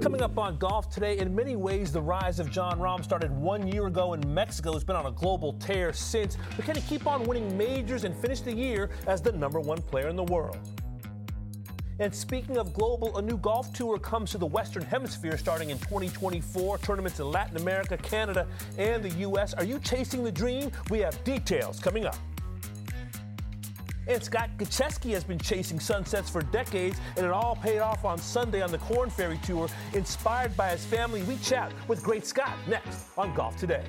Coming up on Golf Today, in many ways, the rise of Jon Rahm started one year ago in Mexico. It's been on a global tear since. But can he keep on winning majors and finish the year as the number one player in the world? And speaking of global, a new golf tour comes to the Western Hemisphere starting in 2024. Tournaments in Latin America, Canada, and the U.S. Are you chasing the dream? We have details coming up. And Scott Gutschewski has been chasing sunsets for decades, and it all paid off on Sunday on the Korn Ferry Tour. Inspired by his family, we chat with Great Scott next on Golf Today.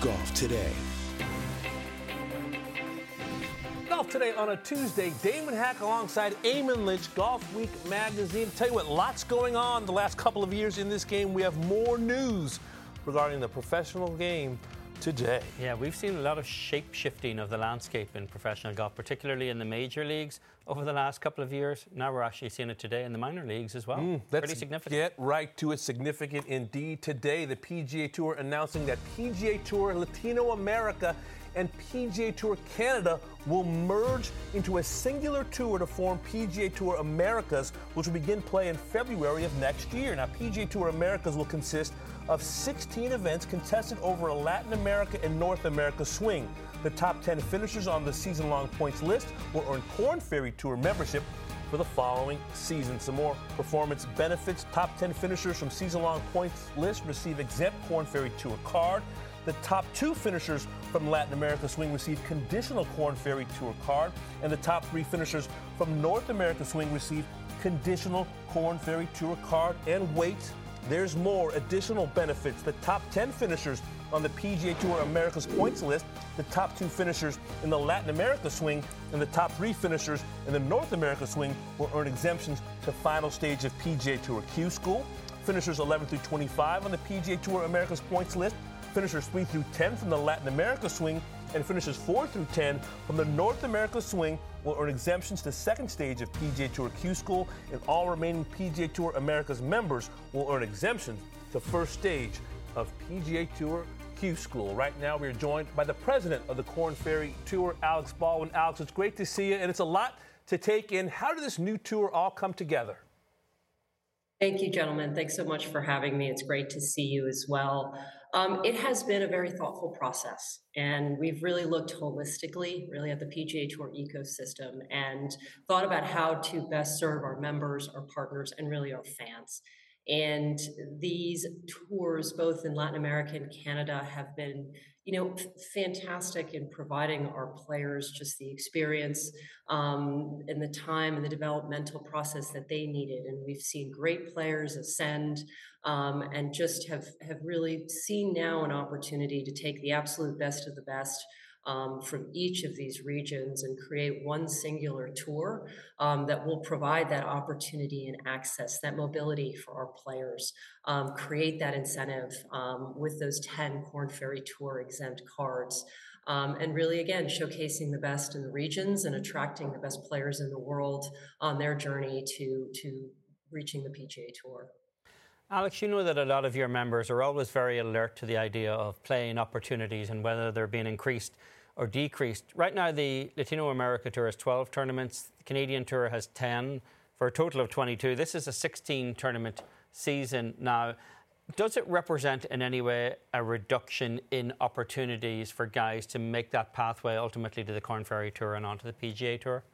Golf Today. Golf Today on a Tuesday. Damon Hack alongside Eamon Lynch, Golf Week magazine. Tell you what, lots going on the last couple of years in this game. We have more news regarding the professional game today. Yeah, we've seen a lot of shape shifting of the landscape in professional golf, particularly in the major leagues over the last couple of years. Now we're actually seeing it today in the minor leagues as well. Mm, Pretty significant. Get right to it. Significant indeed. Today, the PGA Tour announcing that PGA Tour Latinoamerica and PGA Tour Canada will merge into a singular tour to form PGA Tour Americas, which will begin play in February of next year. Now, PGA Tour Americas will consist of 16 events contested over a Latin America and North America swing. The top 10 finishers on the season long points list will earn Korn Ferry Tour membership for the following season. Some more performance benefits. Top 10 finishers from season long points list receive exempt Korn Ferry Tour card. The top two finishers from Latin America Swing receive conditional Korn Ferry Tour card, and the top three finishers from North America Swing receive conditional Korn Ferry Tour card. And wait, there's more additional benefits. The top 10 finishers on the PGA Tour America's points list, the top two finishers in the Latin America swing, and the top three finishers in the North America swing will earn exemptions to final stage of PGA Tour Q School. Finishers 11 through 25 on the PGA Tour America's points list finishers 3 through 10 from the Latin America swing, and finishers 4 through 10 from the North America swing will earn exemptions to second stage of PGA Tour Q School, and all remaining PGA Tour America's members will earn exemptions to first stage of PGA Tour Q School. Right now, we are joined by the president of the Korn Ferry Tour, Alex Baldwin. Alex, it's great to see you, and it's a lot to take in. How did this new tour all come together? Thank you, gentlemen. Thanks so much for having me. It's great to see you as well. Um, it has been a very thoughtful process, and we've really looked holistically, really at the PGA Tour ecosystem, and thought about how to best serve our members, our partners, and really our fans. And these tours, both in Latin America and Canada, have been, you know, fantastic in providing our players just the experience um, and the time and the developmental process that they needed. And we've seen great players ascend um, and just have have really seen now an opportunity to take the absolute best of the best um, from each of these regions and create one singular tour um, that will provide that opportunity and access, that mobility for our players, um, create that incentive um, with those 10 Korn Ferry Tour exempt cards. Um, and really, again, showcasing the best in the regions and attracting the best players in the world on their journey to, to reaching the PGA Tour. Alex, you know that a lot of your members are always very alert to the idea of playing opportunities and whether they're being increased or decreased. Right now, the Latinoamerica Tour has 12 tournaments, the Canadian Tour has 10 for a total of 22. This is a 16 tournament season now. Does it represent in any way a reduction in opportunities for guys to make that pathway ultimately to the Korn Ferry Tour and onto the PGA Tour?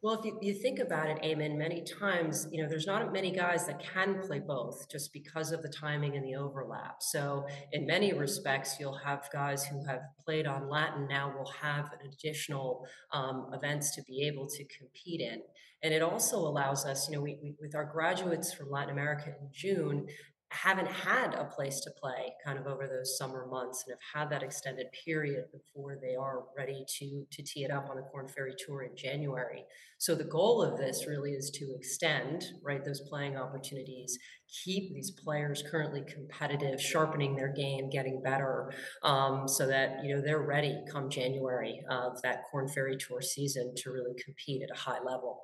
Well, if you, you think about it, Eamon, many times, you know, there's not many guys that can play both just because of the timing and the overlap. So, in many respects, you'll have guys who have played on Latin now will have additional um, events to be able to compete in. And it also allows us, you know, we, we, with our graduates from Latin America in June, haven't had a place to play kind of over those summer months and have had that extended period before they are ready to to tee it up on the Korn Ferry Tour in January. So the goal of this really is to extend right those playing opportunities, keep these players currently competitive, sharpening their game, getting better, um, so that you know they're ready come January of that Korn Ferry Tour season to really compete at a high level.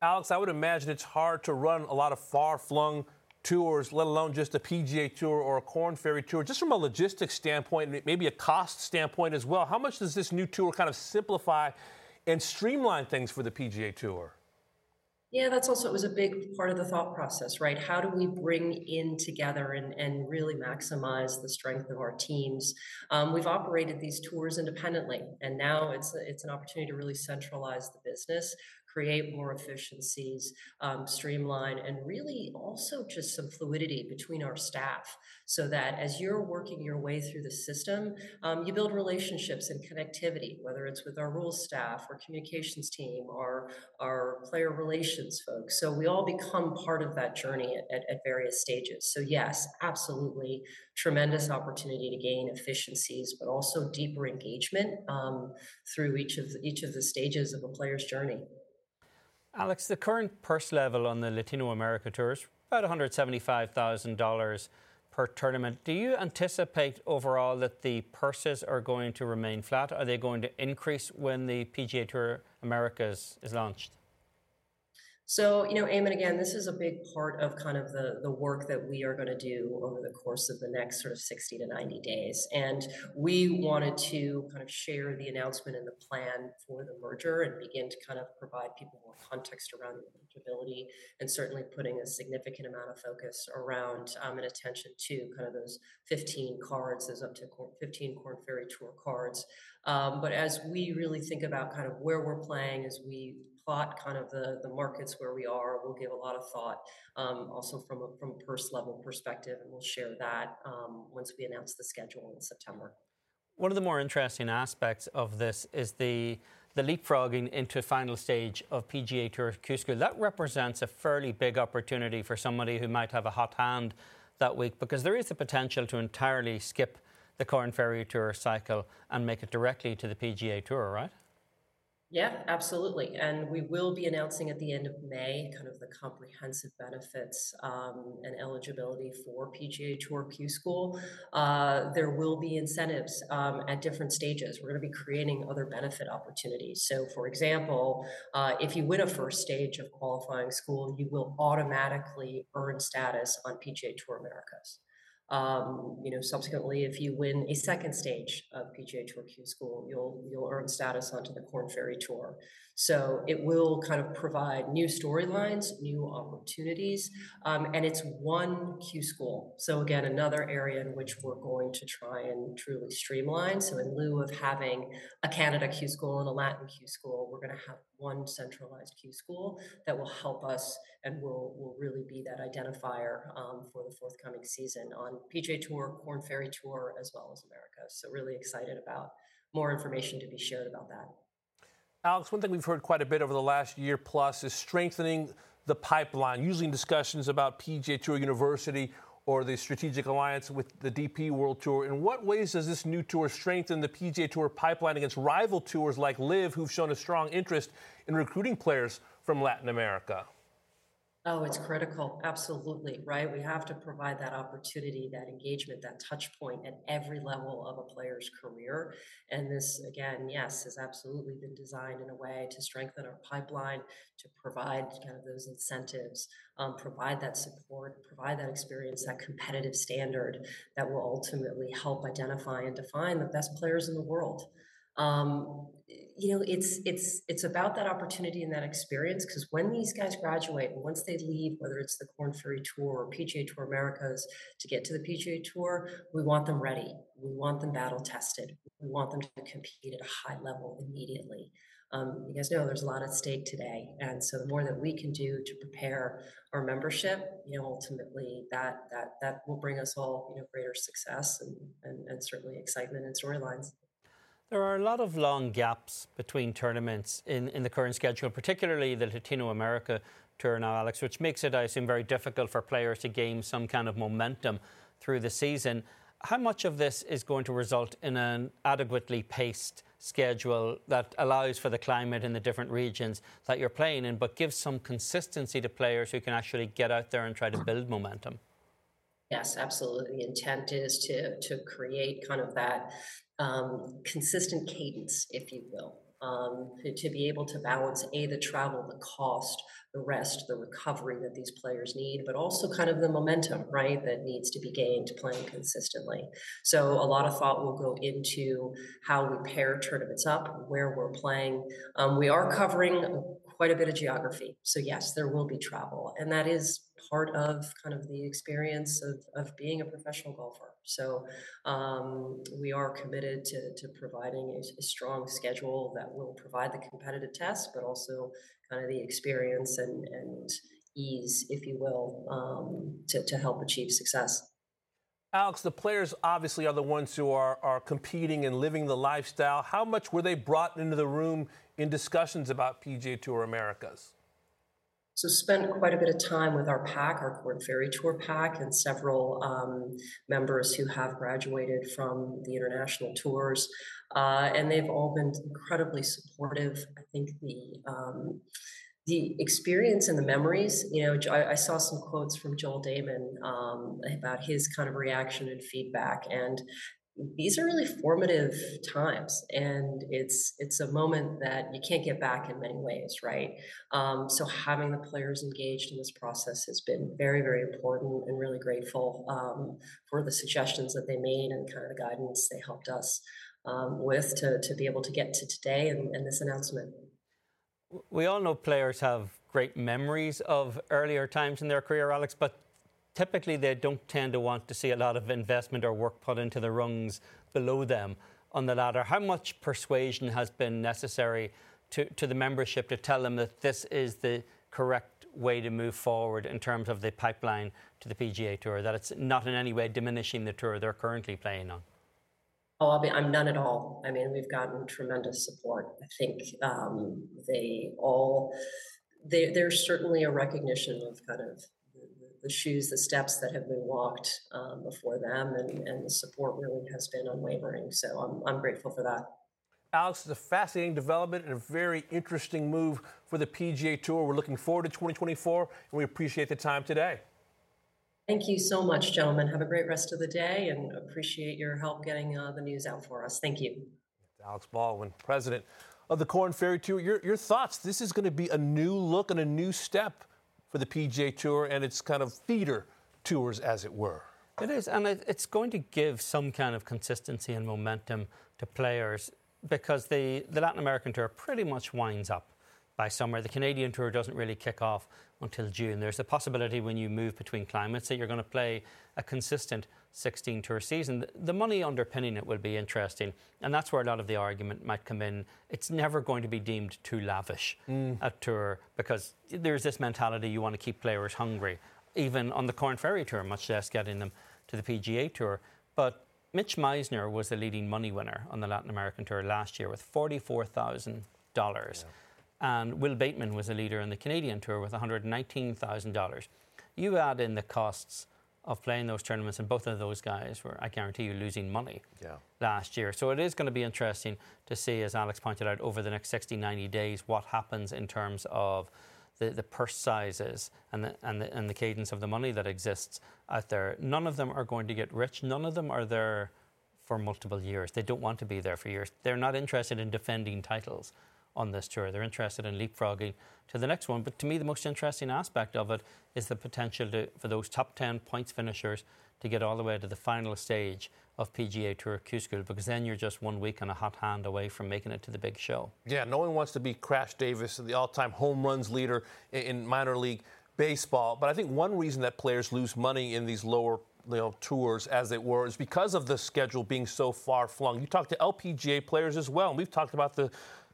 Alex, I would imagine it's hard to run a lot of far flung tours, let alone just a PGA Tour or a Korn Ferry Tour, just from a logistics standpoint, maybe a cost standpoint as well, how much does this new tour kind of simplify and streamline things for the PGA Tour? Yeah, that's also it was a big part of the thought process, right? How do we bring in together and, and really maximize the strength of our teams? Um, we've operated these tours independently, and now it's it's an opportunity to really centralize the business, create more efficiencies, um, streamline, and really also just some fluidity between our staff so that as you're working your way through the system, um, you build relationships and connectivity, whether it's with our rules staff or communications team or our player relations folks. So we all become part of that journey at, at, at various stages. So, yes, absolutely tremendous opportunity to gain efficiencies, but also deeper engagement um, through each of the, each of the stages of a player's journey. Alex, the current purse level on the Latinoamerica Tour is about $175,000 per tournament. Do you anticipate overall that the purses are going to remain flat? Are they going to increase when the PGA Tour Americas is launched? So, you know, Eamon, again, this is a big part of kind of the, the work that we are going to do over the course of the next sort of 60 to 90 days. And we wanted to kind of share the announcement and the plan for the merger and begin to kind of provide people more context around the eligibility and certainly putting a significant amount of focus around um, and attention to kind of those 15 cards, those up to 15 Korn Ferry Tour cards. Um, but as we really think about kind of where we're playing, as we plot kind of the, the markets where we are. We'll give a lot of thought um, also from a, from purse level perspective, and we'll share that um, once we announce the schedule in September. One of the more interesting aspects of this is the the leapfrogging into final stage of PGA Tour Q School. That represents a fairly big opportunity for somebody who might have a hot hand that week because there is the potential to entirely skip the Korn Ferry Tour cycle and make it directly to the PGA Tour, right? Yeah, absolutely. And we will be announcing at the end of May kind of the comprehensive benefits um, and eligibility for PGA Tour Q School. Uh, there will be incentives um, at different stages. We're going to be creating other benefit opportunities. So, for example, uh, if you win a first stage of qualifying school, you will automatically earn status on PGA Tour Americas. Um, you know, subsequently, if you win a second stage of PGA Tour Q School, you'll you'll earn status onto the Korn Ferry Tour. So it will kind of provide new storylines, new opportunities, um, and it's one Q School. So again, another area in which we're going to try and truly streamline. So in lieu of having a Canada Q School and a Latin Q School, we're going to have one centralized Q School that will help us and will will really be that identifier um, for the forthcoming season on PGA Tour, Korn Ferry Tour, as well as America. So really excited about more information to be shared about that. Alex, one thing we've heard quite a bit over the last year plus is strengthening the pipeline, usually in discussions about PGA Tour University or the strategic alliance with the DP World Tour. In what ways does this new tour strengthen the PGA Tour pipeline against rival tours like LIV, who've shown a strong interest in recruiting players from Latin America? Oh, it's critical. Absolutely. Right. We have to provide that opportunity, that engagement, that touch point at every level of a player's career. And this, again, yes, has absolutely been designed in a way to strengthen our pipeline, to provide kind of those incentives, um, provide that support, provide that experience, that competitive standard that will ultimately help identify and define the best players in the world. Um, you know it's it's it's about that opportunity and that experience because when these guys graduate and once they leave whether it's the Korn Ferry Tour or PGA Tour Americas to get to the PGA Tour we want them ready. We want them battle tested. We want them to compete at a high level immediately. Um, you guys know there's a lot at stake today and so the more that we can do to prepare our membership you know ultimately that that that will bring us all you know greater success and and, and certainly excitement and storylines there are a lot of long gaps between tournaments in, in the current schedule, particularly the Latinoamerica Tour now, Alex, which makes it, I assume, very difficult for players to gain some kind of momentum through the season. How much of this is going to result in an adequately paced schedule that allows for the climate in the different regions that you're playing in, but gives some consistency to players who can actually get out there and try to build momentum? Yes, absolutely. The intent is to to create kind of that um, consistent cadence, if you will. um, to, to, be able to balance a the travel, the cost, the rest, the recovery that these players need, but also kind of the momentum, right, that needs to be gained playing consistently. So a lot of thought will go into how we pair tournaments up, where we're playing. Um, we are covering quite a bit of geography. So yes, there will be travel, and that is part of kind of the experience of, of being a professional golfer. So um, we are committed to, to providing a, a, strong schedule that will provide the competitive test, but also kind of the experience and, and ease, if you will, um, to, to help achieve success. Alex, the players obviously are the ones who are, are competing and living the lifestyle. How much were they brought into the room in discussions about PGA Tour Americas? So spent quite a bit of time with our pack, our Korn Ferry Tour pack, and several um, members who have graduated from the international tours, uh, and they've all been incredibly supportive. I think the um, the experience and the memories, you know, I, I saw some quotes from Joel Dahmen um, about his kind of reaction and feedback, and these are really formative times and it's it's a moment that you can't get back in many ways right? Um, so having the players engaged in this process has been very very important and really grateful um, for the suggestions that they made and kind of the guidance they helped us um, with to, to be able to get to today and, and this announcement. We all know players have great memories of earlier times in their career alex but typically they don't tend to want to see a lot of investment or work put into the rungs below them on the ladder. How much persuasion has been necessary to, to the membership to tell them that this is the correct way to move forward in terms of the pipeline to the PGA Tour, that it's not in any way diminishing the tour they're currently playing on? Oh, I'll be, I'm none at all. I mean, we've gotten tremendous support. I think um, they all, they, there's certainly a recognition of kind of the shoes, the steps that have been walked um, before them, and, and the support really has been unwavering. So I'm, I'm grateful for that. Alex, it's a fascinating development and a very interesting move for the PGA Tour. We're looking forward to 2024, and we appreciate the time today. Thank you so much, gentlemen. Have a great rest of the day and appreciate your help getting uh, the news out for us. Thank you. Alex Baldwin, president of the Korn Ferry Tour. Your, your thoughts? This is going to be a new look and a new step for the PGA Tour and its kind of feeder tours, as it were. It is, and it's going to give some kind of consistency and momentum to players because the, the Latin American Tour pretty much winds up by summer. The Canadian Tour doesn't really kick off until June. There's a possibility when you move between climates that you're going to play a consistent 16 tour season. The money underpinning it will be interesting, and that's where a lot of the argument might come in. It's never going to be deemed too lavish mm. a tour because there's this mentality you want to keep players hungry, even on the Korn Ferry Tour, much less getting them to the PGA Tour. But Mitch Meissner was the leading money winner on the Latin American Tour last year with $44,000. Yeah. And Wil Bateman was a leader in the Canadian Tour with $119,000. You add in the costs of playing those tournaments, and both of those guys were, I guarantee you, losing money yeah. last year. So it is going to be interesting to see, as Alex pointed out, over the next 60, 90 days, what happens in terms of the, the purse sizes and the, and, the, and the cadence of the money that exists out there. None of them are going to get rich. None of them are there for multiple years. They don't want to be there for years. They're not interested in defending titles on this tour. They're interested in leapfrogging to the next one. But to me, the most interesting aspect of it is the potential to, for those top 10 points finishers to get all the way to the final stage of PGA Tour Q School because then you're just one week and a hot hand away from making it to the big show. Yeah, no one wants to be Crash Davis, the all time home runs leader in minor league baseball. But I think one reason that players lose money in these lower you know, tours, as it were, is because of the schedule being so far flung. You talk to LPGA players as well, and we've talked about the,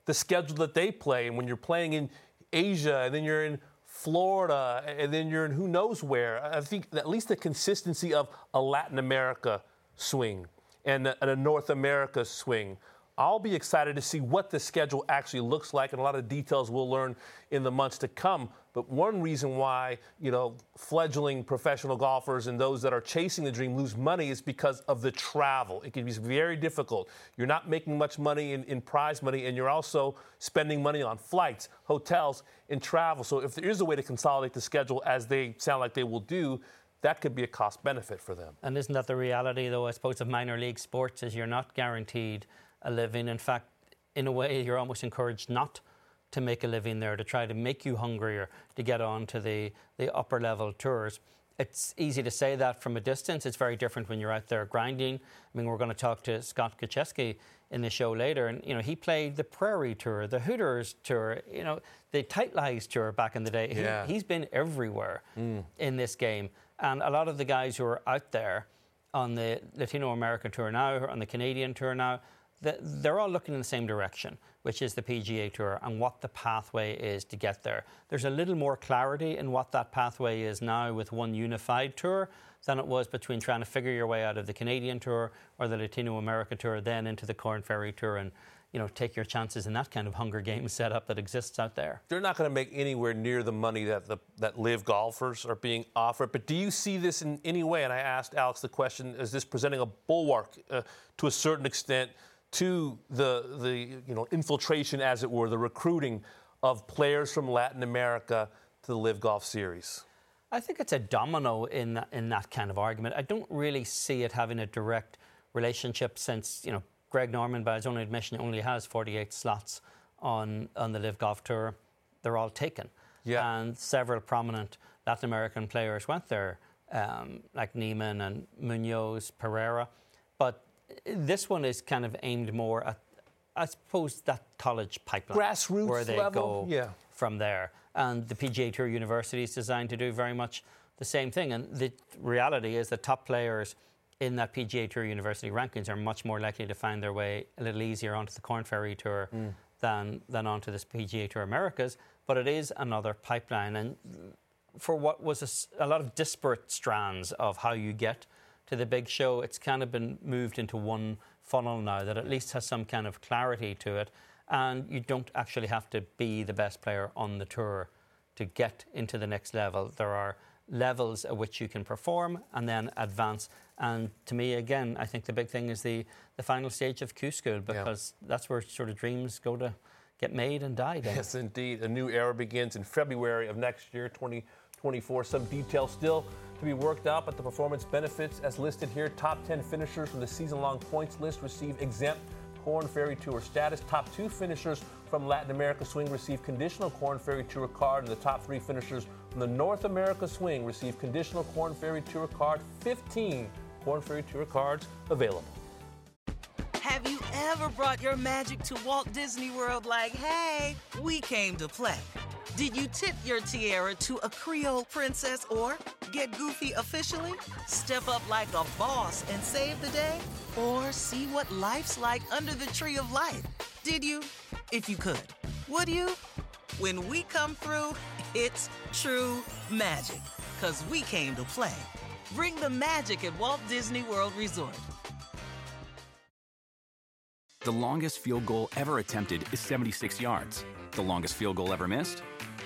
the schedule that they play. And when you're playing in Asia, and then you're in Florida, and then you're in who knows where. I think at least the consistency of a Latin America swing and a, and a North America swing I'll be excited to see what the schedule actually looks like, and a lot of details we'll learn in the months to come. But one reason why, you know, fledgling professional golfers and those that are chasing the dream lose money is because of the travel. It can be very difficult. You're not making much money in, in prize money, and you're also spending money on flights, hotels, and travel. So if there is a way to consolidate the schedule, as they sound like they will do, that could be a cost benefit for them. And isn't that the reality, though, I suppose, of minor league sports, is you're not guaranteed – a living. In fact, in a way, you're almost encouraged not to make a living there, to try to make you hungrier to get on to the, the upper level tours. It's easy to say that from a distance. It's very different when you're out there grinding. I mean, we're going to talk to Scott Gutschewski in the show later, and you know he played the Prairie Tour, the Hooters Tour, you know the Tight Lies Tour back in the day. Yeah. He, has been everywhere mm. in this game, and a lot of the guys who are out there on the Latino American Tour now, on the Canadian Tour now, they're all looking in the same direction, which is the PGA Tour and what the pathway is to get there. There's a little more clarity in what that pathway is now with one unified tour than it was between trying to figure your way out of the Canadian Tour or the Latinoamerica Tour, then into the Korn Ferry Tour and you know, take your chances in that kind of Hunger Games setup that exists out there. They're not going to make anywhere near the money that the that LIV golfers are being offered. But do you see this in any way? And I asked Alex the question: Is this presenting a bulwark uh, to a certain extent to the the you know infiltration, as it were, the recruiting of players from Latin America to the LIV Golf Series? I think it's a domino in that, in that kind of argument. I don't really see it having a direct relationship since you know Greg Norman, by his own admission, only has 48 slots on on the LIV Golf Tour. They're all taken. Yeah. And several prominent Latin American players went there, um, like Niemann and Munoz, Pereira. But this one is kind of aimed more at, I suppose, that college pipeline. Grassroots Where they level? go yeah. from there. And the PGA Tour University is designed to do very much the same thing. And the reality is the top players in that PGA Tour University rankings are much more likely to find their way a little easier onto the Korn Ferry Tour mm. than, than onto this PGA Tour Americas. But it is another pipeline. And for what was a, a lot of disparate strands of how you get to the big show, it's kind of been moved into one funnel now that at least has some kind of clarity to it. And you don't actually have to be the best player on the tour to get into the next level. There are levels at which you can perform and then advance. And to me, again, I think the big thing is the, the final stage of Q School because yeah. that's where sort of dreams go to get made and die. Then. Yes, indeed. A new era begins in February of next year, 2024. Some details still to be worked out, but the performance benefits, as listed here, top 10 finishers from the season long points list receive exempt Korn Ferry Tour status. Top two finishers from Latin America Swing receive conditional Korn Ferry Tour card, and the top three finishers from the North America Swing receive conditional Korn Ferry Tour card. 15 Korn Ferry Tour cards available. Have you ever brought your magic to Walt Disney World like, hey, we came to play? Did you tip your tiara to a Creole princess or get goofy officially? Step up like a boss and save the day? Or see what life's like under the tree of life? Did you? If you could. Would you? When we come through, it's true magic. Cause we came to play. Bring the magic at Walt Disney World Resort. The longest field goal ever attempted is 76 yards. The longest field goal ever missed?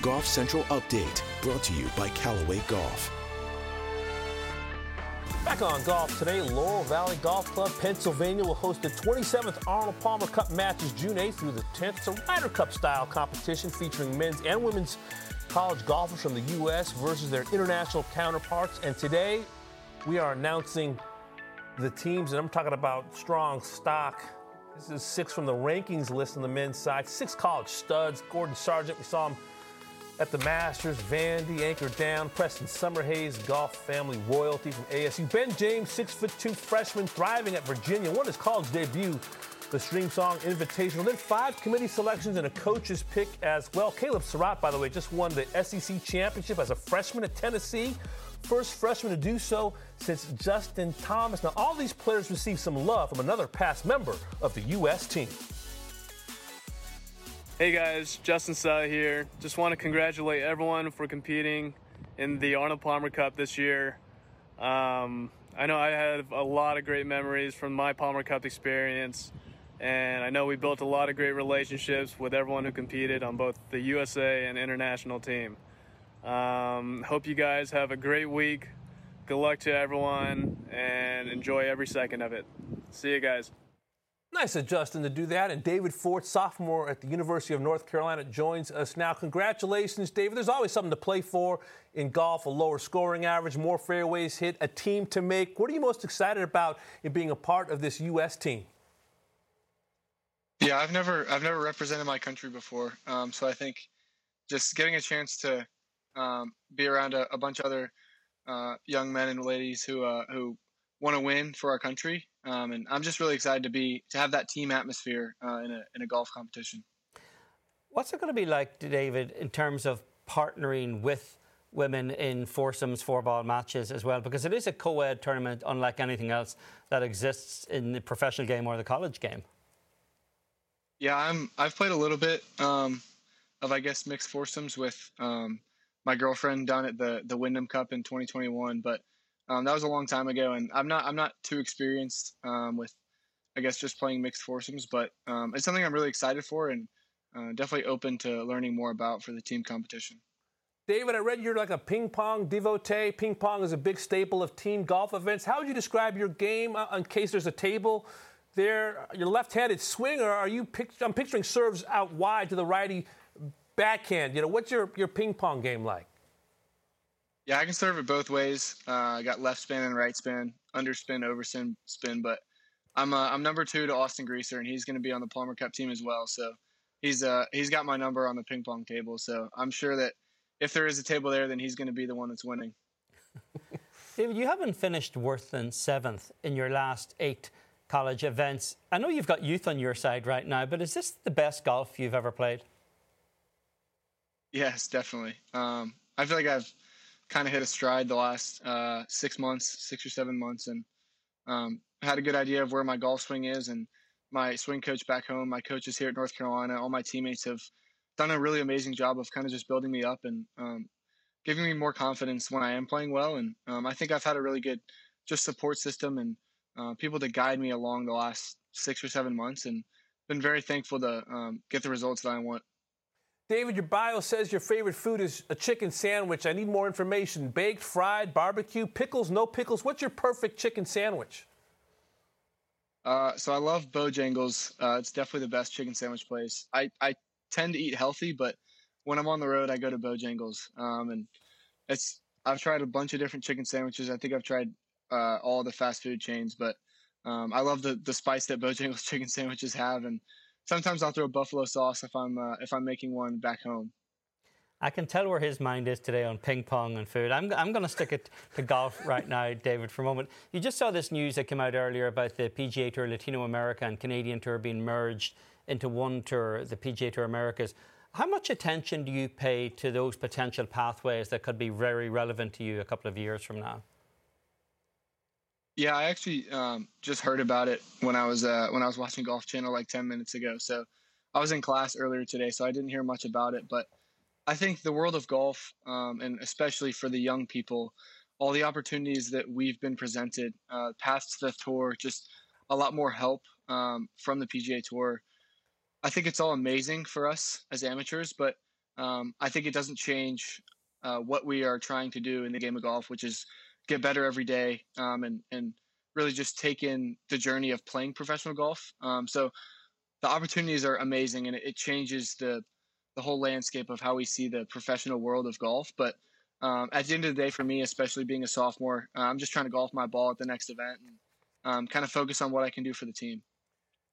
Golf Central Update, brought to you by Callaway Golf. Back on golf today, Laurel Valley Golf Club, Pennsylvania will host the 27th Arnold Palmer Cup matches June 8th through the 10th. It's a Ryder Cup style competition featuring men's and women's college golfers from the U.S. versus their international counterparts. And today, we are announcing the teams, and I'm talking about strong stock. This is six from the rankings list on the men's side. Six college studs. Gordon Sargent, we saw him at the Masters, Vandy anchored down, Preston Summerhays, golf family royalty from ASU, Ben James, six foot two freshman, thriving at Virginia, won his college debut, the Streamsong Invitational. Then five committee selections and a coach's pick as well. Caleb Surratt, by the way, just won the SEC championship as a freshman at Tennessee. First freshman to do so since Justin Thomas. Now, all these players received some love from another past member of the U.S. team. Hey guys, Justin Suh here. Just want to congratulate everyone for competing in the Arnold Palmer Cup this year. Um, I know I have a lot of great memories from my Palmer Cup experience, and I know we built a lot of great relationships with everyone who competed on both the USA and international team. Um, hope you guys have a great week. Good luck to everyone, and enjoy every second of it. See you guys. Nice of Justin to do that. And David Ford, sophomore at the University of North Carolina, joins us now. Congratulations, David. There's always something to play for in golf a lower scoring average, more fairways hit, a team to make. What are you most excited about in being a part of this U.S. team? Yeah, I've never I've never represented my country before, um, so I think just getting a chance to um, be around a, a, bunch of other uh, young men and ladies who uh, who want to win for our country um, and I'm just really excited to be to have that team atmosphere uh, in a in a golf competition. What's it going to be like, David, in terms of partnering with women in foursomes four ball matches as well? Because it is a co-ed tournament, unlike anything else that exists in the professional game or the college game. Yeah, I'm. I've played a little bit um, of, I guess, mixed foursomes with um, my girlfriend down at the the Wyndham Cup in 2021, but um, that was a long time ago, and I'm not I'm not too experienced um, with, I guess, just playing mixed foursomes, but um, it's something I'm really excited for, and uh, definitely open to learning more about for the team competition. David, I read you're like a ping pong devotee. Ping pong is a big staple of team golf events. How would you describe your game uh, in case there's a table there? Your left-handed swing, or are you? Pict- I'm picturing serves out wide to the righty backhand. You know, what's your your ping pong game like? Yeah, I can serve it both ways. Uh, I got left spin and right spin, underspin, overspin, spin. But I'm uh, I'm number two to Austin Greaser, and he's going to be on the Palmer Cup team as well. So he's uh he's got my number on the ping pong table. So I'm sure that if there is a table there, then he's going to be the one that's winning. David, you haven't finished worse than seventh in your last eight college events. I know you've got youth on your side right now, but is this the best golf you've ever played? Yes, definitely. Um, I feel like I've kind of hit a stride the last uh, six months, six or seven months, and um, had a good idea of where my golf swing is. And my swing coach back home, my coaches here at North Carolina, all my teammates have done a really amazing job of kind of just building me up and um, giving me more confidence when I am playing well. And um, I think I've had a really good just support system and uh, people to guide me along the last six or seven months, and been very thankful to um, get the results that I want. David, your bio says your favorite food is a chicken sandwich. I need more information. Baked, fried, barbecue, pickles, no pickles. What's your perfect chicken sandwich? Uh, so I love Bojangles. Uh, it's definitely the best chicken sandwich place. I, I tend to eat healthy, but when I'm on the road, I go to Bojangles. Um, and it's I've tried a bunch of different chicken sandwiches. I think I've tried uh, all the fast food chains, but um, I love the the spice that Bojangles chicken sandwiches have, and sometimes I'll throw buffalo sauce if I'm uh, if I'm making one back home. I can tell where his mind is today on ping pong and food. I'm, I'm going to stick it to golf right now, David, for a moment. You just saw this news that came out earlier about the PGA Tour Latinoamerica and Canadian Tour being merged into one tour, the PGA Tour Americas. How much attention do you pay to those potential pathways that could be very relevant to you a couple of years from now? Yeah, I actually um, just heard about it when I was uh, when I was watching Golf Channel like ten minutes ago. So I was in class earlier today, so I didn't hear much about it. But I think the world of golf, um, and especially for the young people, all the opportunities that we've been presented, uh, past the tour, just a lot more help um, from the PGA Tour. I think it's all amazing for us as amateurs, but um, I think it doesn't change uh, what we are trying to do in the game of golf, which is get better every day um, and and really just take in the journey of playing professional golf. Um, so the opportunities are amazing, and it, it, changes the the whole landscape of how we see the professional world of golf. But um, at the end of the day, for me, especially being a sophomore, I'm just trying to golf my ball at the next event and um, kind of focus on what I can do for the team.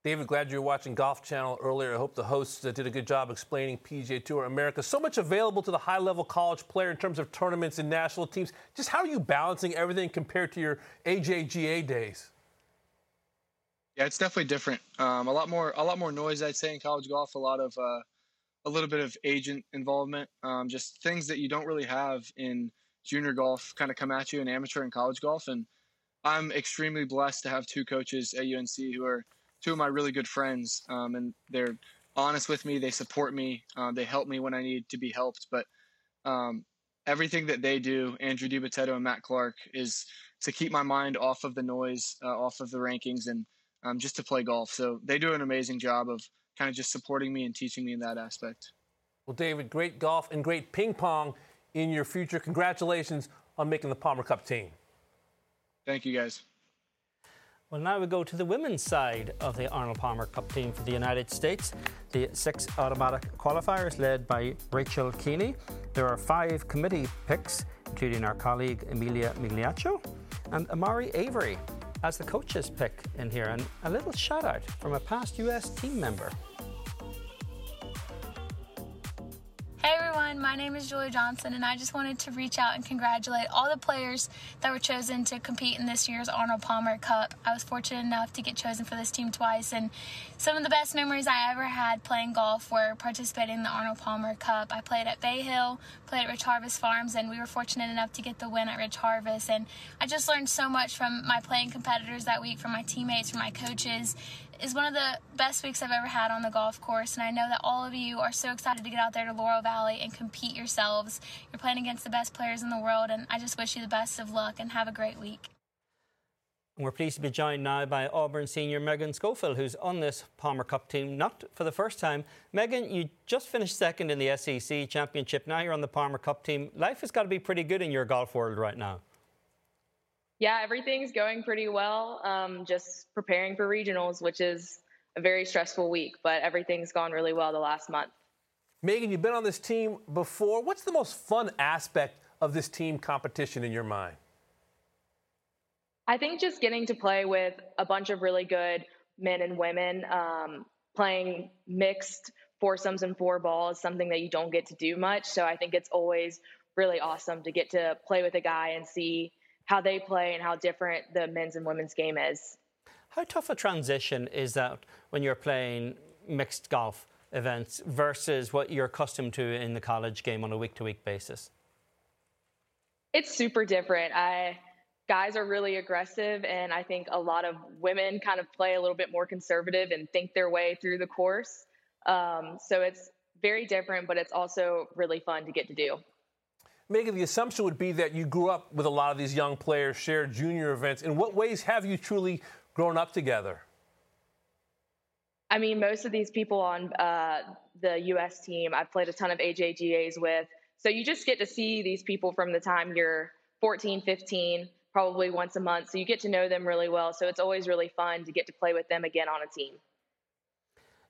David, glad you were watching Golf Channel earlier. I hope the hosts uh, did a good job explaining PGA Tour America. So much available to the high level college player in terms of tournaments and national teams. Just how are you balancing everything compared to your AJGA days? Yeah, it's definitely different. Um, a lot more, a lot more noise, I'd say, in college golf. A lot of, uh, a little bit of agent involvement. Um, just things that you don't really have in junior golf, kind of come at you in amateur and college golf. And I'm extremely blessed to have two coaches at UNC who are two of my really good friends, um, and they're honest with me. They support me. Um, they help me when I need to be helped. But um, everything that they do, Andrew DiBattista and Matt Clark, is to keep my mind off of the noise, uh, off of the rankings, and um, just to play golf. So they do an amazing job of kind of just supporting me and teaching me in that aspect. Well, David, great golf and great ping pong in your future. Congratulations on making the Palmer Cup team. Thank you, guys. Well, now we go to the women's side of the Arnold Palmer Cup team for the United States. The six automatic qualifiers led by Rachel Keeney. There are five committee picks, including our colleague Emilia Migliaccio and Amari Avery as the coaches pick in here. And a little shout out from a past US team member. Everyone, my name is Julia Johnson, and I just wanted to reach out and congratulate all the players that were chosen to compete in this year's Arnold Palmer Cup. I was fortunate enough to get chosen for this team twice, and some of the best memories I ever had playing golf were participating in the Arnold Palmer Cup. I played at Bay Hill, played at Rich Harvest Farms, and we were fortunate enough to get the win at Rich Harvest. And I just learned so much from my playing competitors that week, from my teammates, from my coaches is one of the best weeks I've ever had on the golf course, and I know that all of you are so excited to get out there to Laurel Valley and compete yourselves. You're playing against the best players in the world, and I just wish you the best of luck and have a great week. We're pleased to be joined now by Auburn senior Megan Schofill, who's on this Palmer Cup team, not for the first time. Megan, you just finished second in the SEC Championship. Now you're on the Palmer Cup team. Life has got to be pretty good in your golf world right now. Yeah, everything's going pretty well. Um, just preparing for regionals, which is a very stressful week, but everything's gone really well the last month. Megan, you've been on this team before. What's the most fun aspect of this team competition in your mind? I think just getting to play with a bunch of really good men and women, um, playing mixed foursomes and four balls, is something that you don't get to do much. So I think it's always really awesome to get to play with a guy and see how they play and how different the men's and women's game is. How tough a transition is that when you're playing mixed golf events versus what you're accustomed to in the college game on a week to week basis? It's super different. I guys are really aggressive and I think a lot of women kind of play a little bit more conservative and think their way through the course. Um, so it's very different, but it's also really fun to get to do. Megan, the assumption would be that you grew up with a lot of these young players, shared junior events. In what ways have you truly grown up together? I mean, most of these people on uh, the U.S. team, I've played a ton of AJGAs with. So you just get to see these people from the time you're 14, 15, probably once a month. So you get to know them really well. So it's always really fun to get to play with them again on a team.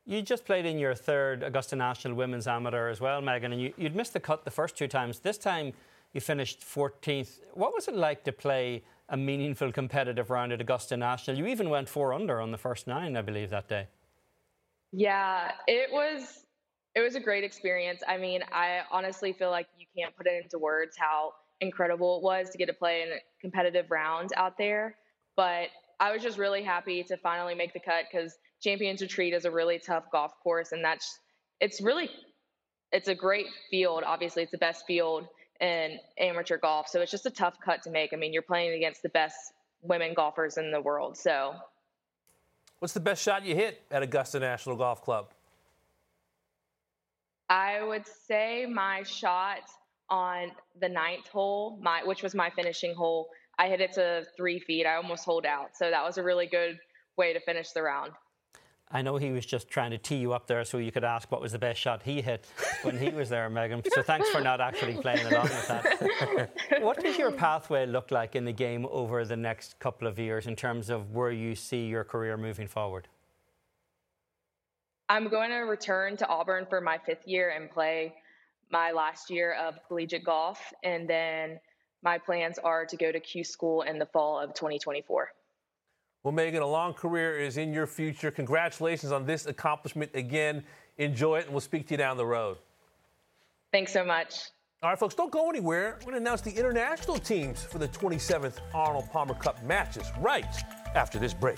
You just played in your third Augusta National Women's Amateur as well, Megan, and you, would missed the cut the first two times. This time you finished 14th. What was it like to play a meaningful competitive round at Augusta National? You even went four under on the first nine, I believe, that day. Yeah, it was it was a great experience. I mean, I honestly feel like you can't put it into words how incredible it was to get to play in a competitive round out there. But I was just really happy to finally make the cut because Champions Retreat is a really tough golf course, and that's it's really it's a great field. Obviously, it's the best field in amateur golf, so it's just a tough cut to make. I mean, you're playing against the best women golfers in the world, so. What's the best shot you hit at Augusta National Golf Club? I would say my shot on the ninth hole, my which was my finishing hole. I hit it to three feet. I almost hold out, so that was a really good way to finish the round. I know he was just trying to tee you up there so you could ask what was the best shot he hit when he was there, Megan. So thanks for not actually playing along with that. what does your pathway look like in the game over the next couple of years in terms of where you see your career moving forward? I'm going to return to Auburn for my fifth year and play my last year of collegiate golf. And then my plans are to go to Q school in the fall of 2024. Well, Megan, a long career is in your future. Congratulations on this accomplishment again. Enjoy it, and we'll speak to you down the road. Thanks so much. All right, folks, don't go anywhere. We're going to announce the international teams for the 27th Arnold Palmer Cup matches right after this break.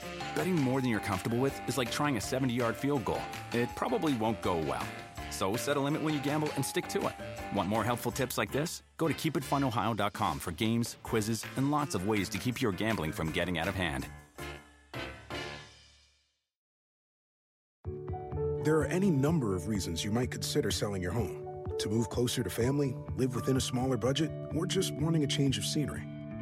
Betting more than you're comfortable with is like trying a 70 yard field goal. It probably won't go well. So set a limit when you gamble and stick to it. Want more helpful tips like this? Go to keepitfunohio.com for games, quizzes, and lots of ways to keep your gambling from getting out of hand. There are any number of reasons you might consider selling your home to move closer to family, live within a smaller budget, or just wanting a change of scenery.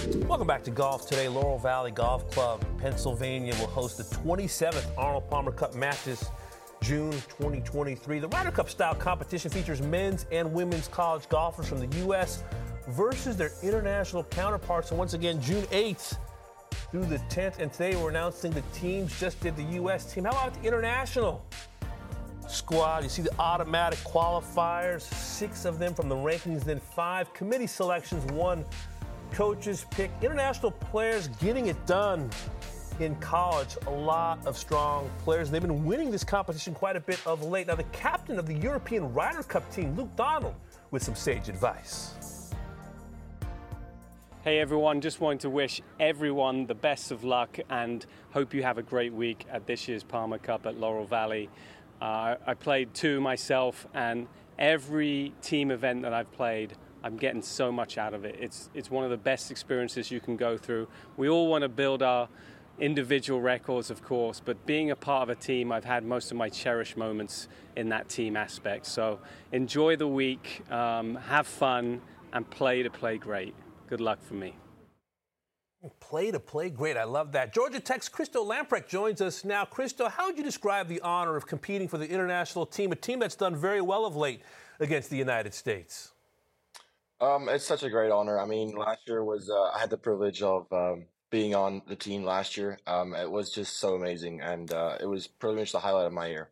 Welcome back to Golf Today. Laurel Valley Golf Club, Pennsylvania will host the 27th Arnold Palmer Cup matches June 2023. The Ryder Cup style competition features men's and women's college golfers from the U.S. versus their international counterparts. And once again, June 8th through the 10th. And today we're announcing the teams. Just did the U.S. team. How about the international squad? You see the automatic qualifiers, six of them from the rankings, then five committee selections, one coaches pick international players getting it done in college. A lot of strong players. They've been winning this competition quite a bit of late. Now, the captain of the European Ryder Cup team, Luke Donald, with some sage advice. Hey everyone, just wanted to wish everyone the best of luck and hope you have a great week at this year's Palmer Cup at Laurel Valley. Uh, I played two myself, and every team event that I've played, I'm getting so much out of it. It's it's one of the best experiences you can go through. We all want to build our individual records, of course, but being a part of a team, I've had most of my cherished moments in that team aspect. So enjoy the week, um, have fun, and play to play great. Good luck for me. Play to play great. I love that. Georgia Tech's Christo Lamprecht joins us now. Christo, how would you describe the honor of competing for the international team, a team that's done very well of late against the United States? Um, it's such a great honor. I mean, last year was uh, I had the privilege of um, being on the team last year. Um, it was just so amazing, and uh, it was pretty much the highlight of my year.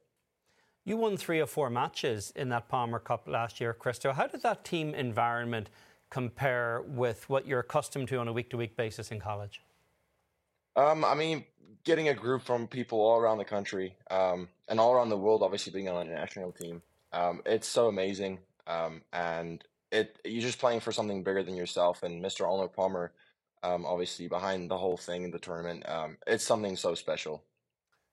You won three or four matches in that Palmer Cup last year, Christo. How did that team environment compare with what you're accustomed to on a week-to-week basis in college? Um, I mean, getting a group from people all around the country um, and all around the world, obviously being on a national team, um, it's so amazing. Um, and it you're just playing for something bigger than yourself. And Mr. Arnold Palmer, um, obviously behind the whole thing in the tournament, um, it's something so special.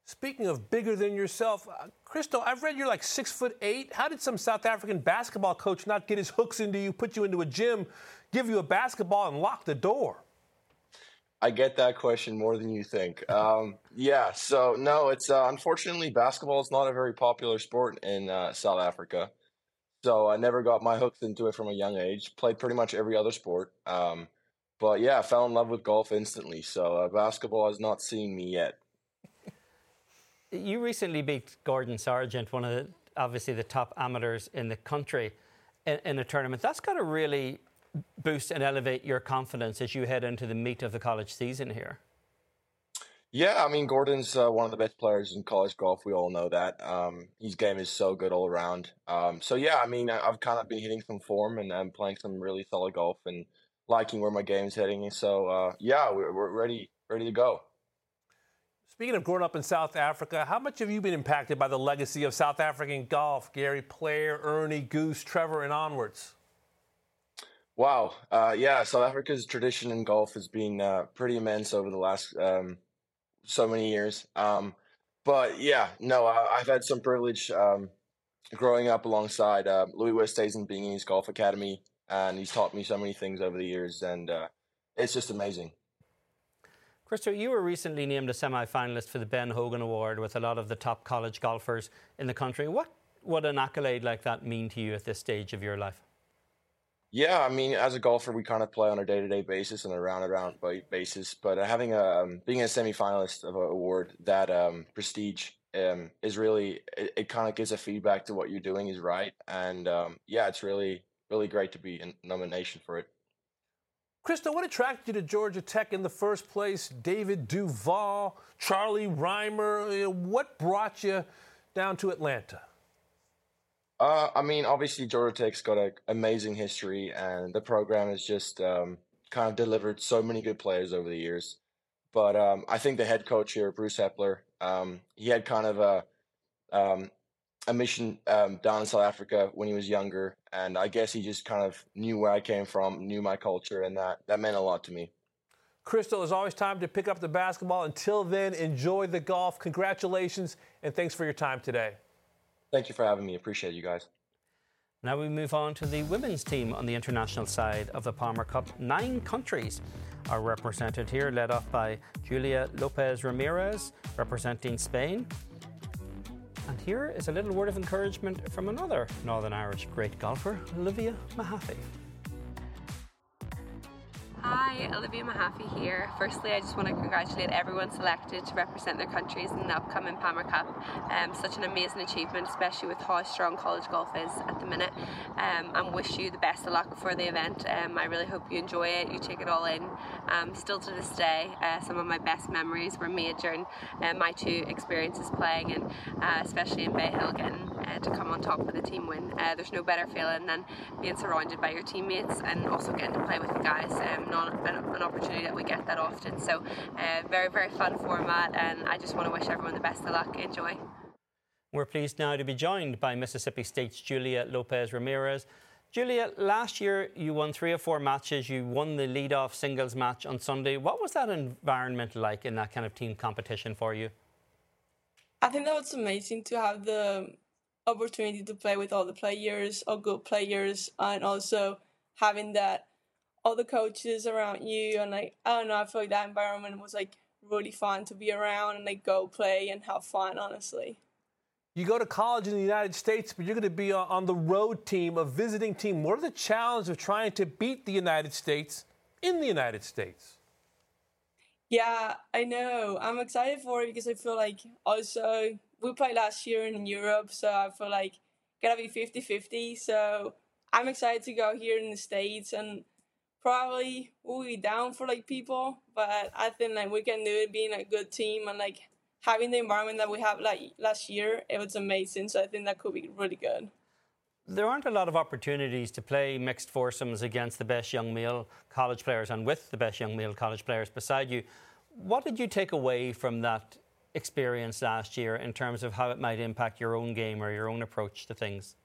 Speaking of bigger than yourself, uh, Christo, I've read you're like six foot eight. How did some South African basketball coach not get his hooks into you, put you into a gym, give you a basketball, and lock the door? I get that question more than you think. Um, yeah, so no, it's uh, unfortunately basketball is not a very popular sport in uh, South Africa. So I never got my hooks into it from a young age. Played pretty much every other sport. Um, but yeah, I fell in love with golf instantly. So uh, basketball has not seen me yet. You recently beat Gordon Sargent, one of the obviously the top amateurs in the country, in, in a tournament. That's got to really boost and elevate your confidence as you head into the meat of the college season here. Yeah, I mean Gordon's uh, one of the best players in college golf. We all know that. Um, his game is so good all around. Um, so yeah, I mean I've kind of been hitting some form and I'm playing some really solid golf and liking where my game is heading. So uh, yeah, we're, we're ready ready to go. Speaking of growing up in South Africa, how much have you been impacted by the legacy of South African golf? Gary Player, Ernie, Goose, Trevor, and onwards. Wow. Uh, yeah, South Africa's tradition in golf has been uh, pretty immense over the last um, so many years. Um, but yeah, no, I, have had some privilege um, growing up alongside uh, Louis Oosthuizen being in his golf academy, and he's taught me so many things over the years, and uh, it's just amazing. Christo, you were recently named a semi-finalist for the Ben Hogan Award with a lot of the top college golfers in the country. What would an accolade like that mean to you at this stage of your life? Yeah, I mean, as a golfer, we kind of play on a day-to-day basis and a round-around basis. But having a um, being a semi-finalist of an award that um, prestige um, is really it, it kind of gives a feedback to what you're doing is right, and um, yeah, it's really really great to be in nomination for it. Christo, what attracted you to Georgia Tech in the first place? David Duval, Charlie Reimer, What brought you down to Atlanta? Uh, I mean, obviously Georgia Tech's got an amazing history, and the program has just um, kind of delivered so many good players over the years. But um, I think the head coach here, Bruce Heppler, um, he had kind of a um, a mission um, down in South Africa when he was younger, and I guess he just kind of knew where I came from, knew my culture, and that that meant a lot to me. Christo, it's always time to pick up the basketball. Until then, enjoy the golf. Congratulations, and thanks for your time today. Thank you for having me. Appreciate you guys. Now we move on to the women's team on the international side of the Palmer Cup. Nine countries are represented here, led off by Julia Lopez Ramirez, representing Spain. And here is a little word of encouragement from another Northern Irish great golfer, Olivia Mahaffey. Hi, Olivia Mahaffey here. Firstly, I just want to congratulate everyone selected to represent their countries in the upcoming Palmer Cup. Um, such an amazing achievement, especially with how strong college golf is at the minute. Um, and wish you the best of luck for the event. Um, I really hope you enjoy it, you take it all in. Um, still to this day, uh, some of my best memories were made during uh, my two experiences playing, and uh, especially in Bay Hill, getting uh, to come on top with the team win. Uh, there's no better feeling than being surrounded by your teammates and also getting to play with the guys. Um, not an, an, opportunity that we get that often. So, uh, very, very fun format, and I just want to wish everyone the best of luck. Enjoy. We're pleased now to be joined by Mississippi State's Julia Lopez Ramirez. Julia, last year you won three or four matches. You won the lead-off singles match on Sunday. What was that environment like in that kind of team competition for you? I think that was amazing to have the opportunity to play with all the players, all good players, and also having that all the coaches around you and like I don't know, I feel like that environment was like really fun to be around and like go play and have fun, honestly. You go to college in the United States, but you're going to be on the road team, a visiting team. What are the challenges of trying to beat the United States in the United States? Yeah, I know. I'm excited for it because I feel like also we played last year in Europe, so I feel like gonna be 50 50. So I'm excited to go here in the States and probably will be down for like people, but I think like we can do it being a good team and like having the environment that we have like last year. It was amazing, so I think that could be really good. There aren't a lot of opportunities to play mixed foursomes against the best young male college players and with the best young male college players beside you. What did you take away from that experience last year in terms of how it might impact your own game or your own approach to things?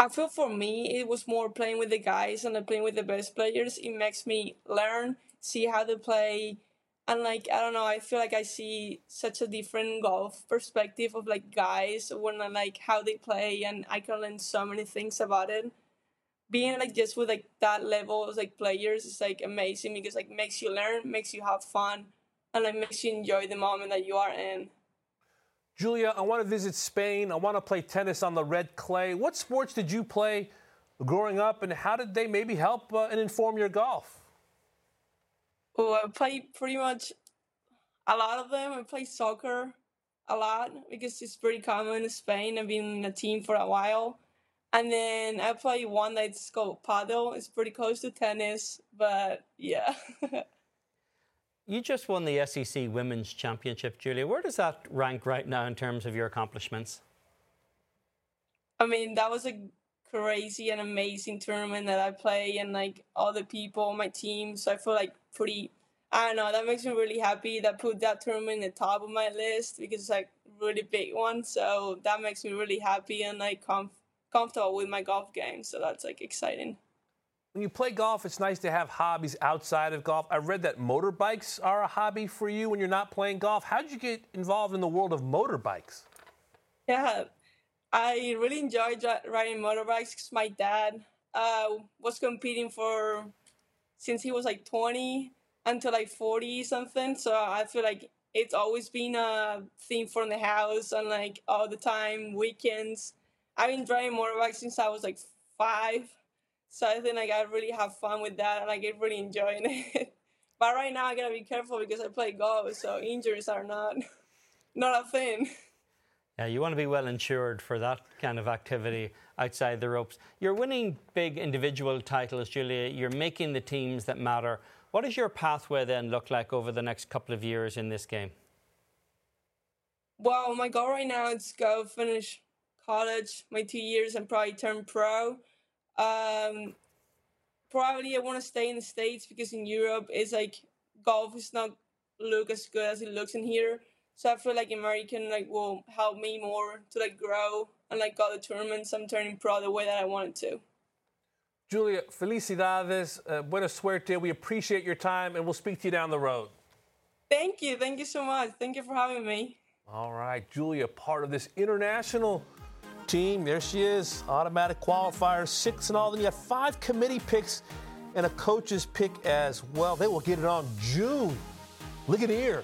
I feel for me, it was more playing with the guys and playing with the best players. It makes me learn, see how they play, and like I don't know, I feel like I see such a different golf perspective of like guys when I like how they play, and I can learn so many things about it. Being like just with like that level of like players is like amazing because like makes you learn, makes you have fun, and like makes you enjoy the moment that you are in. Julia, I want to visit Spain. I want to play tennis on the red clay. What sports did you play growing up, and how did they maybe help uh, and inform your golf? Oh, I played pretty much a lot of them. I play soccer a lot because it's pretty common in Spain. I've been in a team for a while. And then I play one that's called paddle. It's pretty close to tennis, but yeah. You just won the SEC Women's Championship, Julia. Where does that rank right now in terms of your accomplishments? I mean, that was a crazy and amazing tournament that I play, and like all the people my team. So I feel like pretty. I don't know. That makes me really happy. That put that tournament in the top of my list because it's like really big one. So that makes me really happy and like comf- comfortable with my golf game. So that's like exciting. When you play golf, it's nice to have hobbies outside of golf. I read that motorbikes are a hobby for you when you're not playing golf. How did you get involved in the world of motorbikes? Yeah, I really enjoyed riding motorbikes because my dad uh, was competing for since he was like 20 until like 40 something. So I feel like it's always been a thing from the house and like all the time, weekends. I've been driving motorbikes since I was like five. So I think like I really have fun with that and I get really enjoying it. but right now I gotta be careful because I play golf, so injuries are not not a thing. Yeah, you want to be well insured for that kind of activity outside the ropes. You're winning big individual titles, Julia. You're making the teams that matter. What does your pathway then look like over the next couple of years in this game? Well, my goal right now is go finish college, my two years, and probably turn pro. Um, probably I want to stay in the states because in Europe it's like golf is not look as good as it looks in here. So I feel like American like will help me more to like grow and like go to tournaments. I'm turning pro the way that I wanted to. Julia, felicidades, uh, buena suerte. We appreciate your time, and we'll speak to you down the road. Thank you. Thank you so much. Thank you for having me. All right, Julia, part of this international team. There she is, automatic qualifier, six and all. Then you have five committee picks and a coach's pick as well. They will get it on June. Look at here,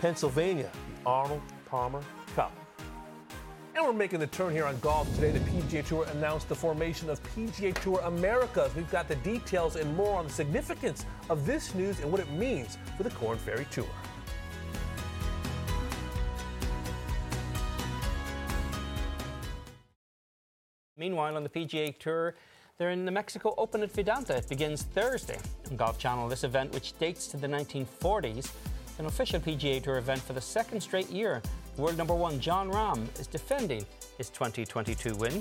Pennsylvania. Arnold Palmer Cup. And we're making the turn here on golf today. The PGA Tour announced the formation of PGA Tour Americas. We've got the details and more on the significance of this news and what it means for the Korn Ferry Tour. Meanwhile, on the PGA Tour, they're in the Mexico Open at Vidanta. It begins Thursday on Golf Channel. This event, which dates to the 1940s, an official PGA Tour event for the second straight year. World number one Jon Rahm is defending his 2022 win.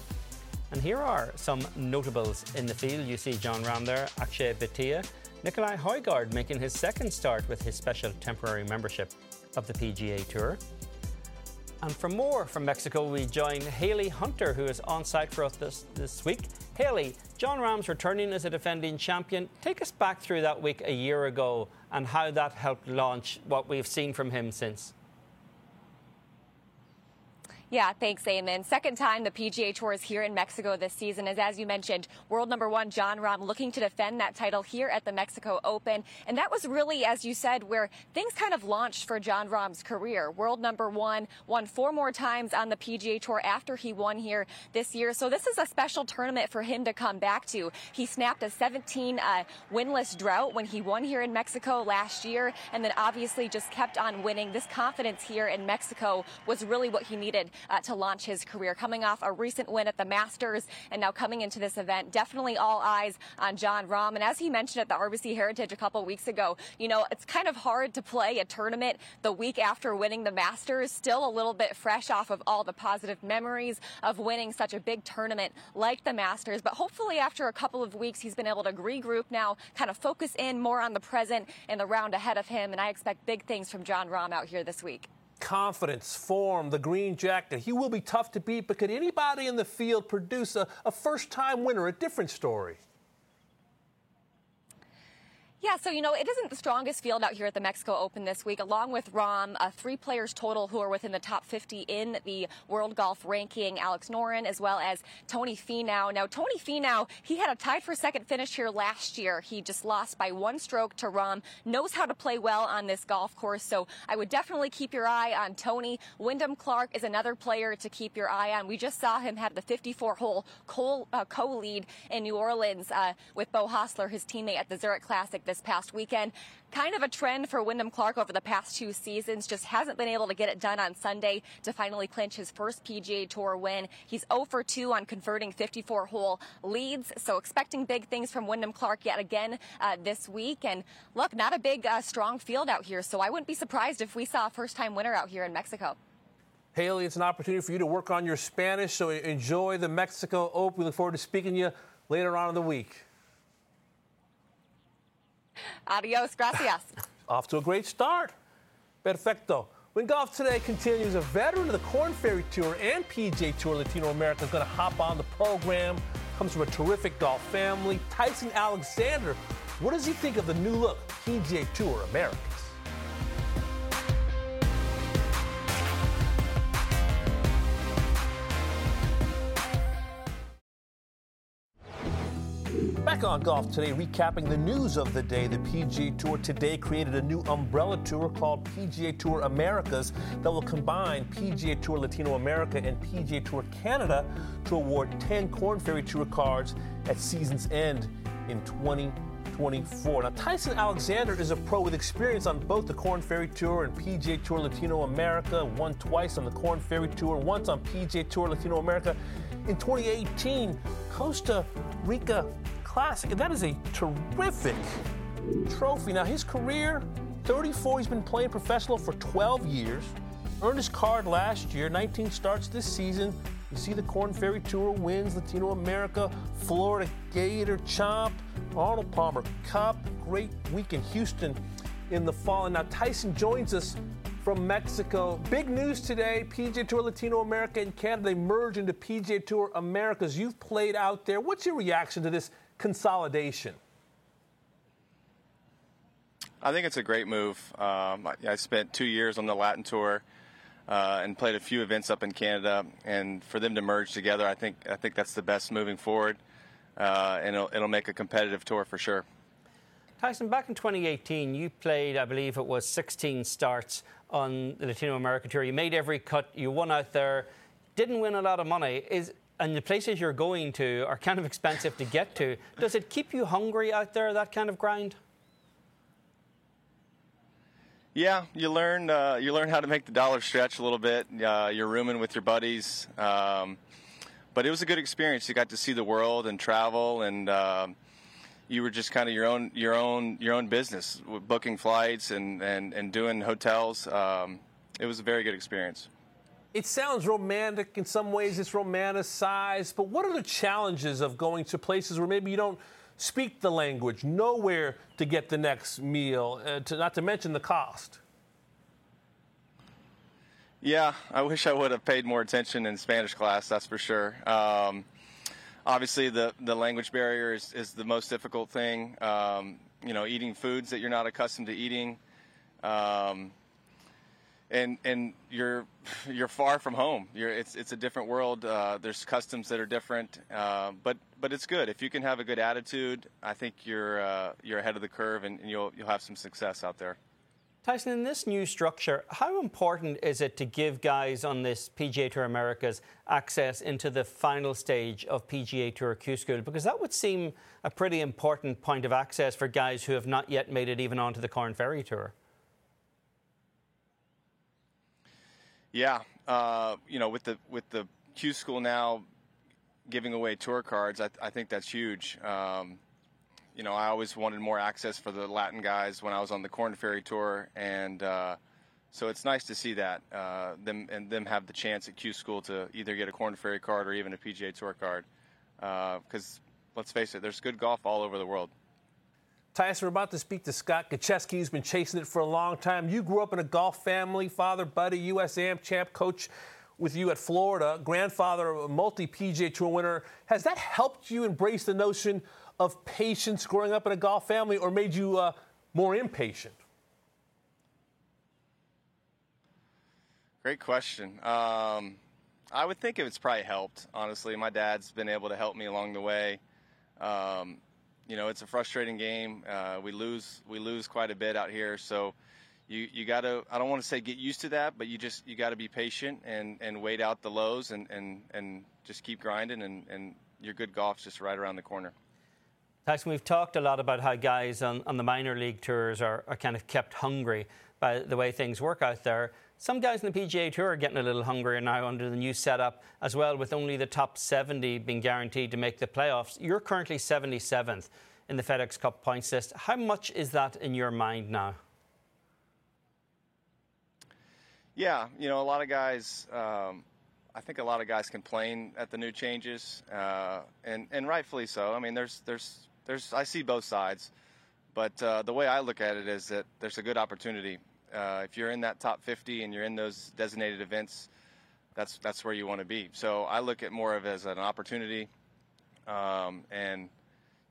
And here are some notables in the field. You see Jon Rahm there, Akshay Bhatia, Nikolai Højgaard making his second start with his special temporary membership of the PGA Tour. And for more from Mexico, we join Hailey Hunter, who is on site for us this, this week. Hailey, Jon Rahm's returning as a defending champion. Take us back through that week a year ago and how that helped launch what we've seen from him since. Yeah, thanks, Eamon. Second time the PGA Tour is here in Mexico this season is, as you mentioned, world number one Jon Rahm looking to defend that title here at the Mexico Open. And that was really, as you said, where things kind of launched for Jon Rahm's career. World number one, won four more times on the PGA Tour after he won here this year. So this is a special tournament for him to come back to. He snapped a 17 uh, winless drought when he won here in Mexico last year, and then obviously just kept on winning. This confidence here in Mexico was really what he needed uh, to launch his career. Coming off a recent win at the Masters and now coming into this event, definitely all eyes on Jon Rahm. And as he mentioned at the RBC Heritage a couple weeks ago, you know, it's kind of hard to play a tournament the week after winning the Masters, still a little bit fresh off of all the positive memories of winning such a big tournament like the Masters. But hopefully after a couple of weeks, he's been able to regroup now, kind of focus in more on the present and the round ahead of him. And I expect big things from Jon Rahm out here this week confidence, form, the green jacket. He will be tough to beat, but could anybody in the field produce a, a first time winner? A different story. Yeah, so you know, it isn't the strongest field out here at the Mexico Open this week. Along with Rahm, uh, three players total who are within the top 50 in the World Golf ranking. Alex Noren as well as Tony Finau. Now, Tony Finau, he had a tied for second finish here last year. He just lost by one stroke to Rahm, Knows how to play well on this golf course, so I would definitely keep your eye on Tony. Wyndham Clark is another player to keep your eye on. We just saw him have the 54-hole uh, co-lead in New Orleans uh, with Beau Hossler, his teammate at the Zurich Classic this past weekend. Kind of a trend for Wyndham Clark over the past two seasons. Just hasn't been able to get it done on Sunday to finally clinch his first PGA Tour win. He's 0 for 2 on converting 54 hole leads. So expecting big things from Wyndham Clark yet again uh, this week. And look, not a big, uh, strong field out here. So I wouldn't be surprised if we saw a first time winner out here in Mexico. Hailey, it's an opportunity for you to work on your Spanish. So enjoy the Mexico Open. We look forward to speaking to you later on in the week. Adios, gracias. Off to a great start. Perfecto. When Golf Today continues, a veteran of the Korn Ferry Tour and PGA Tour Latinoamerica is going to hop on the program. comes from a terrific golf family. Tyson Alexander, what does he think of the new look PGA Tour Americas? Back on golf today, recapping the news of the day. The PGA Tour today created a new umbrella tour called PGA Tour Americas that will combine PGA Tour Latinoamerica and PGA Tour Canada to award 10 Korn Ferry Tour cards at season's end in 2024. Now, Tyson Alexander is a pro with experience on both the Korn Ferry Tour and PGA Tour Latinoamerica, won twice on the Korn Ferry Tour, once on PGA Tour Latinoamerica. In 2018, Costa Rica Classic. That is a terrific trophy. Now, his career 34, he's been playing professional for 12 years. Earned his card last year, 19 starts this season. You see the Korn Ferry Tour wins, Latinoamerica, Florida Gator Chomp, Arnold Palmer Cup. Great week in Houston in the fall. And now Tyson joins us from Mexico. Big news today PGA Tour Latinoamerica and Canada, they merge into PGA Tour Americas. You've played out there. What's your reaction to this consolidation? I think it's a great move. Um, I, I, spent two years on the Latin Tour uh, and played a few events up in Canada, and for them to merge together, I think I think that's the best moving forward, uh, and it'll, it'll make a competitive tour for sure. Tyson, back in 2018, you played, I believe it was 16 starts on the Latino American Tour. You made every cut, you won out there, didn't win a lot of money. Is and the places you're going to are kind of expensive to get to. Does it keep you hungry out there, that kind of grind? Yeah, you learn uh, you learn how to make the dollar stretch a little bit. Uh, you're rooming with your buddies, um, but it was a good experience. You got to see the world and travel, and uh, you were just kind of your own your own your own business, booking flights and and, and doing hotels. Um, it was a very good experience. It sounds romantic in some ways, it's romanticized, but what are the challenges of going to places where maybe you don't speak the language, nowhere to get the next meal, uh, to, not to mention the cost? Yeah, I wish I would have paid more attention in Spanish class, that's for sure. Um, obviously, the, the language barrier is, is the most difficult thing. Um, you know, eating foods that you're not accustomed to eating. Um, and and you're you're far from home. You're, it's it's a different world. Uh, there's customs that are different, uh, but but it's good if you can have a good attitude. I think you're uh, you're ahead of the curve, and, and, you'll you'll have some success out there. Tyson, in this new structure, how important is it to give guys on this PGA Tour Americas access into the final stage of PGA Tour Q School? Because that would seem a pretty important point of access for guys who have not yet made it even onto the Korn Ferry Tour. Yeah, uh, you know, with the with the Q School now giving away tour cards, I, I think that's huge. Um, you know, I always wanted more access for the Latin guys when I was on the Korn Ferry tour, and uh, so it's nice to see that uh, them and them have the chance at Q School to either get a Korn Ferry card or even a PGA Tour card. Because uh, let's face it, there's good golf all over the world. Tyson, we're about to speak to Scott Gutschewski, who's been chasing it for a long time. You grew up in a golf family, father, buddy, U.S. Am champ, coach with you at Florida, grandfather, a multi PGA Tour winner. Has that helped you embrace the notion of patience growing up in a golf family or made you uh, more impatient? Great question. Um, I would think it's probably helped, honestly. My dad's been able to help me along the way. Um, you know, it's a frustrating game. Uh, we lose we lose quite a bit out here, so you you got to I don't want to say get used to that, but you just you got to be patient and and wait out the lows and and and just keep grinding and and your good golf's just right around the corner. Tyson, we've talked a lot about how guys on, on the minor league tours are, are kind of kept hungry by the way things work out there. Some guys in the PGA Tour are getting a little hungrier now under the new setup as well, with only the top 70 being guaranteed to make the playoffs. You're currently 77th in the FedEx Cup points list. How much is that in your mind now? Yeah, you know, a lot of guys. Um, I think a lot of guys complain at the new changes, uh, and and rightfully so. I mean, there's there's there's I see both sides, but uh, the way I look at it is that there's a good opportunity uh, if you're in that top 50 and you're in those designated events, that's that's where you want to be. So I look at more of as an opportunity. Um, and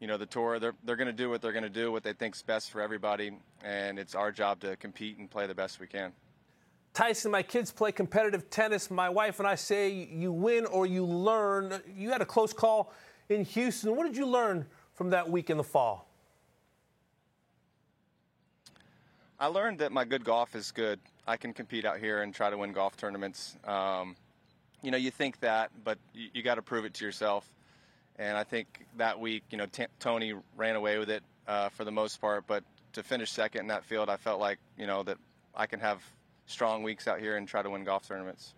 you know the tour they're they're going to do what they're going to do what they think's best for everybody and it's our job to compete and play the best we can Tyson, my kids play competitive tennis. My wife and I say you win or you learn. You had a close call in Houston. What did you learn from that week in the fall? I learned that my good golf is good. I can compete out here and try to win golf tournaments. Um, you know, you think that, but you, you got to prove it to yourself. And I think that week, you know, T- Tony ran away with it uh, for the most part. But to finish second in that field, I felt like, you know, that I can have strong weeks out here and try to win golf tournaments.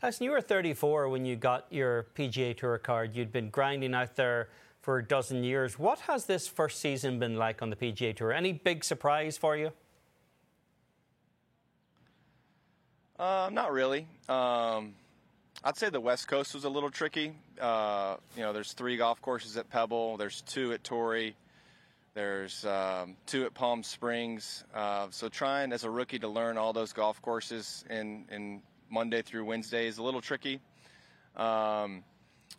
Tyson, you were 34 when you got your PGA Tour card. You'd been grinding out there for a dozen years. What has this first season been like on the PGA Tour? Any big surprise for you? Uh, not really. Um, I'd say the West Coast was a little tricky. Uh, you know, there's three golf courses at Pebble. There's two at Torrey. There's um, two at Palm Springs. Uh, so trying as a rookie to learn all those golf courses in, in Monday through Wednesday is a little tricky. Um,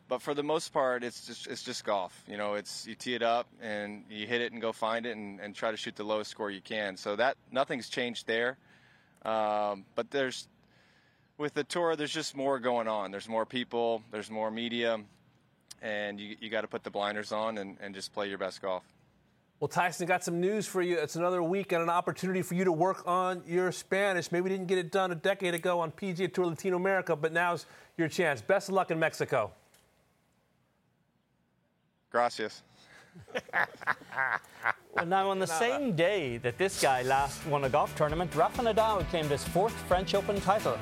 but for the most part, it's just it's just golf. You know, it's you tee it up and you hit it and go find it and, and try to shoot the lowest score you can. So that nothing's changed there. Um, but there's with the tour, there's just more going on. There's more people. There's more media, and you you got to put the blinders on and, and just play your best golf. Well, Tyson, got some news for you. It's another week and an opportunity for you to work on your Spanish. Maybe we didn't get it done a decade ago on PGA Tour Latino America, but now's your chance. Best of luck in Mexico. Gracias. well, now, on the same day that this guy last won a golf tournament, Rafa Nadal claimed his fourth French Open title.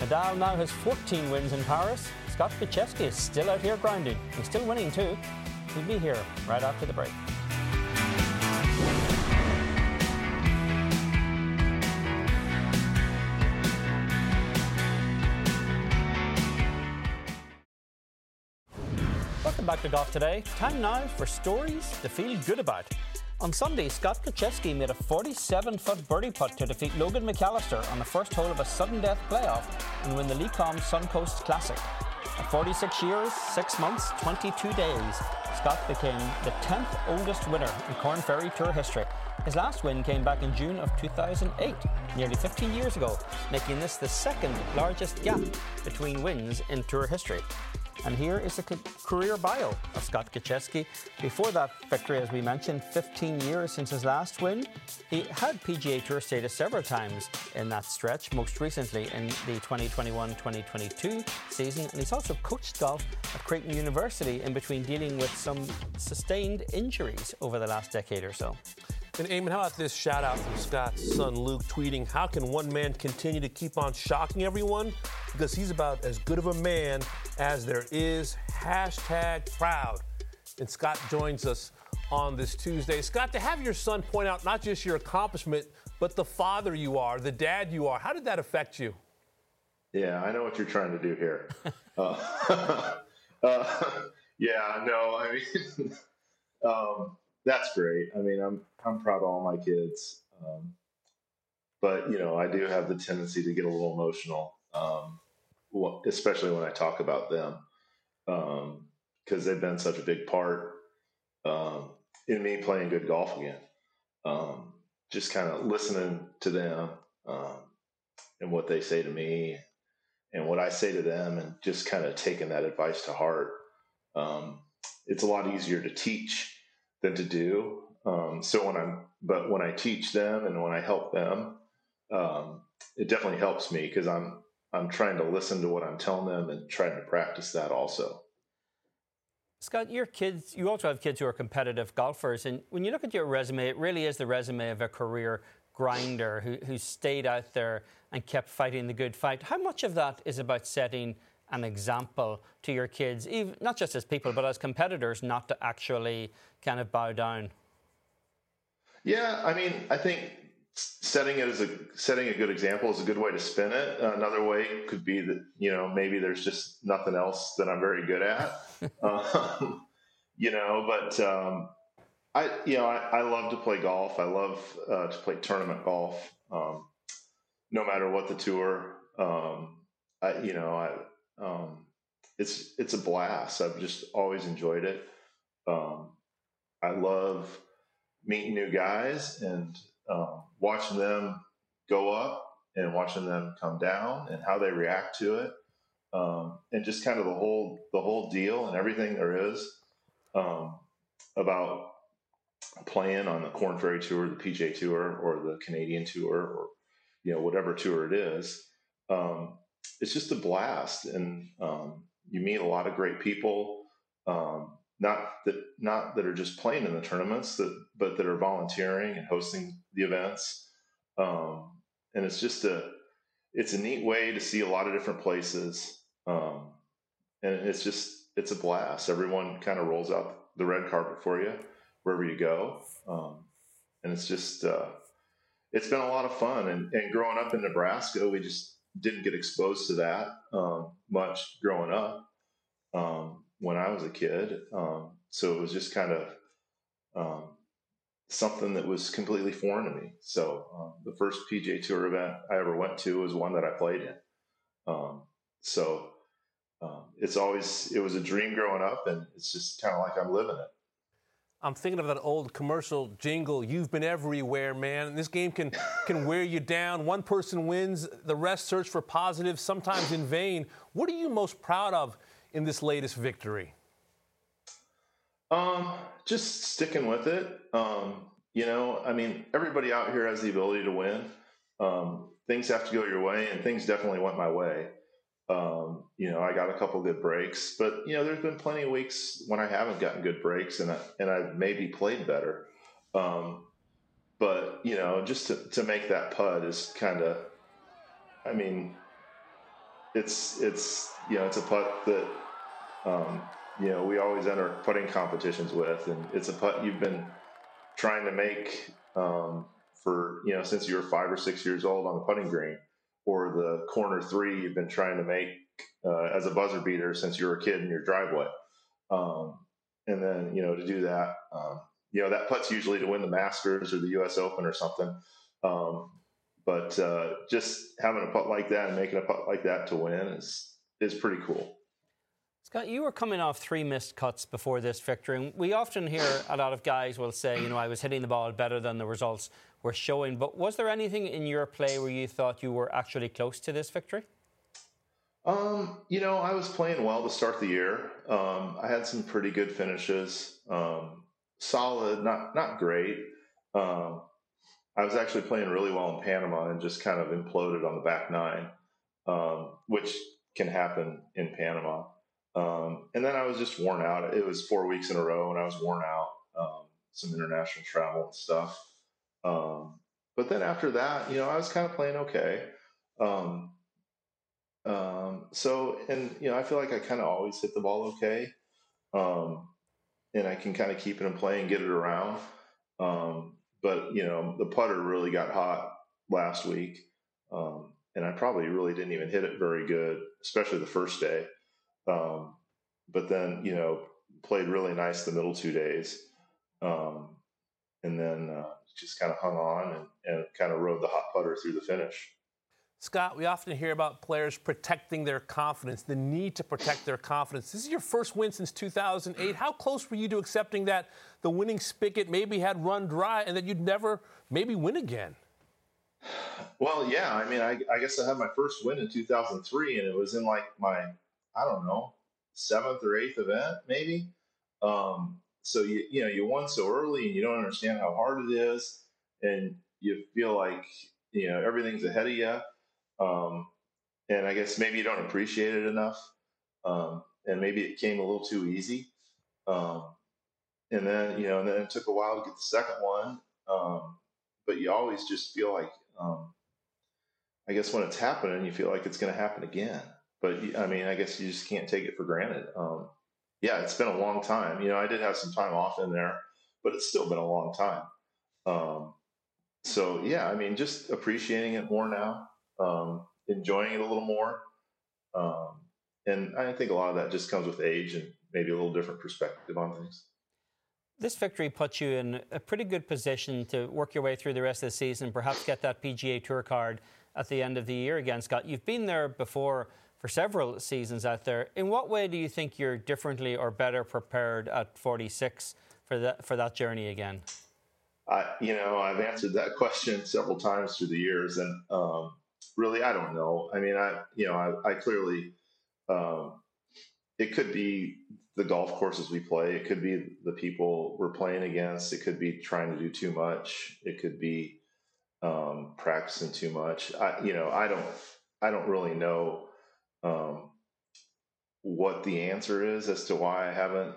Nadal now has 14 wins in Paris. Scott Gutschewski is still out here grinding. He's still winning too. He'll be here right after the break. Welcome back to Golf Today. Time now for stories to feel good about. On Sunday, Scott Gutschewski made a 47-foot birdie putt to defeat Logan McAllister on the first hole of a sudden death playoff and win the Lecom Suncoast Classic. At 46 years, 6 months, 22 days, Scott became the 10th oldest winner in Korn Ferry Tour history. His last win came back in June of 2008, nearly 15 years ago, making this the second largest gap between wins in Tour history. And here is a career bio of Scott Gutschewski. Before that victory, as we mentioned, 15 years since his last win. He had PGA Tour status several times in that stretch, most recently in the 2021-2022 season. And he's also coached golf at Creighton University in between dealing with some sustained injuries over the last decade or so. And Eamon, how about this shout out from Scott's son Luke tweeting, How can one man continue to keep on shocking everyone? Because he's about as good of a man as there is. Hashtag proud. And Scott joins us on this Tuesday. Scott, to have your son point out not just your accomplishment, but the father you are, the dad you are, how did that affect you? Yeah, I know what you're trying to do here. uh, uh, yeah, no, I mean, um, that's great. I mean, I'm I'm proud of all my kids, um, but you know, I do have the tendency to get a little emotional, um, especially when I talk about them, because um, they've been such a big part um, in me playing good golf again. Um, just kind of listening to them and what they say to me, and what I say to them, and just kind of taking that advice to heart. it's a lot easier to teach than to do. Um, so when I'm, but when I teach them and when I help them, um, it definitely helps me because I'm I'm trying to listen to what I'm telling them and trying to practice that also. Scott, your kids, you also have kids who are competitive golfers, and when you look at your resume, it really is the resume of a career grinder who, who stayed out there and kept fighting the good fight. How much of that is about setting an example to your kids, even, not just as people, but as competitors, not to actually kind of bow down? Yeah, I mean, I think setting it as a setting a good example is a good way to spin it. Another way could be that you know maybe there's just nothing else that I'm very good at, um, you know. But um, I, you know, I, I, love to play golf. I love uh, to play tournament golf, um, no matter what the tour. Um, I, you know, I um, it's it's a blast. I've just always enjoyed it. Um, I love meeting new guys and um, watching them go up and watching them come down and how they react to it, um, and just kind of the whole the whole deal and everything there is um, about playing on the Korn Ferry Tour, the PGA Tour, or the Canadian Tour, or you know whatever tour it is. Um, it's just a blast, and um, you meet a lot of great people. Not that not that are just playing in the tournaments, that but that are volunteering and hosting the events. Um, and it's just a it's a neat way to see a lot of different places, um, and it's just it's a blast. Everyone kind of rolls out the red carpet for you wherever you go, um, and it's just uh, it's been a lot of fun. And, and growing up in Nebraska, we just didn't get exposed to that um, much growing up um, when I was a kid. Um, so it was just kind of um, something that was completely foreign to me. So um, the first PGA Tour event I ever went to was one that I played in. Um, so it's always it was a dream growing up, and it's just kind of like I'm living it. I'm thinking of that old commercial jingle, You've Been Everywhere, man. And this game can, can wear you down. One person wins, the rest search for positives, sometimes in vain. What are you most proud of in this latest victory? Um, just sticking with it. Um, you know, I mean, everybody out here has the ability to win. Um, things have to go your way, and things definitely went my way. Um, you know, I got a couple good breaks, but you know, there's been plenty of weeks when I haven't gotten good breaks, and I, and I've maybe played better. Um, but you know, just to, to make that putt is kind of, I mean, it's it's you know, it's a putt that um, you know we always enter putting competitions with, and it's a putt you've been trying to make um, for you know since you were five or six years old on the putting green or the corner three you've been trying to make uh, as a buzzer beater since you were a kid in your driveway. Um, and then, you know, to do that, um, you know, that putt's usually to win the Masters or the U.S. Open or something. Um, but uh, just having a putt like that and making a putt like that to win is is pretty cool. Scott, you were coming off three missed cuts before this victory. And we often hear a lot of guys will say, you know, I was hitting the ball better than the results were showing. But was there anything in your play where you thought you were actually close to this victory? Um, you know, I was playing well to start the year. Um, I had some pretty good finishes. Um, solid, not not great. Um, I was actually playing really well in Panama and just kind of imploded on the back nine, um, which can happen in Panama. Um, and then I was just worn out. It was four weeks in a row, and I was worn out. some international travel and stuff. Um, but then after that, you know, I was kind of playing okay. Um, um, so, and you know, I feel like I kind of always hit the ball okay, um, and I can kind of keep it in play and get it around. Um, but you know, the putter really got hot last week, um, and I probably really didn't even hit it very good, especially the first day. Um, but then, you know, played really nice the middle two days, um, and then uh, just kind of hung on and, and kind of rode the hot putter through the finish. Scott, we often hear about players protecting their confidence, the need to protect their confidence. This is your first win since 2008. How close were you to accepting that the winning spigot maybe had run dry and that you'd never maybe win again? Well, yeah. I mean, I, I guess I had my first win in 2003, and it was in like my, I don't know, seventh or eighth event, maybe. Um, so you you know you won so early and you don't understand how hard it is, and you feel like you know everything's ahead of you. Um, and I guess maybe you don't appreciate it enough, um, and maybe it came a little too easy. Um, and then you know, and then it took a while to get the second one. Um, but you always just feel like, um, I guess when it's happening, you feel like it's going to happen again. But I mean, I guess you just can't take it for granted. Um, yeah, it's been a long time. You know, I did have some time off in there, but it's still been a long time. Um, so yeah, I mean, just appreciating it more now, um, enjoying it a little more, um, and I think a lot of that just comes with age and maybe a little different perspective on things. This victory puts you in a pretty good position to work your way through the rest of the season, perhaps get that PGA Tour card at the end of the year again, Scott. You've been there before for several seasons out there. In what way do you think you're differently or better prepared at 46 for that for that journey again? I, you know, I've answered that question several times through the years, and um, really, I don't know. I mean, I, you know, I, I clearly, um, it could be the golf courses we play. It could be the people we're playing against. It could be trying to do too much. It could be um, practicing too much. I, you know, I don't, I don't really know um, what the answer is as to why I haven't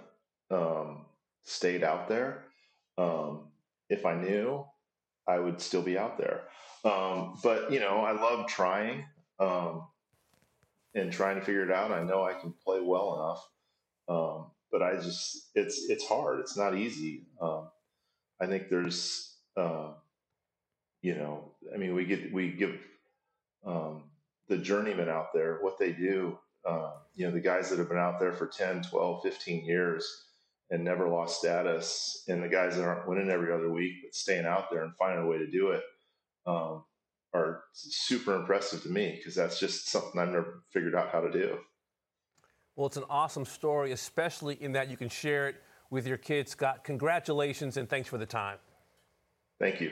um, stayed out there. Um, if I knew, I would still be out there. Um, but you know, I love trying um, and trying to figure it out. I know I can play well enough, um, but I just it's it's hard. It's not easy. I think there's uh, you know, I mean, we get we give um, the journeymen out there what they do. Uh, you know, the guys that have been out there for 10, 12, 15 years and never lost status, and the guys that aren't winning every other week but staying out there and finding a way to do it um, are super impressive to me because that's just something I've never figured out how to do. Well, it's an awesome story, especially in that you can share it with your kids. Scott, congratulations and thanks for the time. Thank you.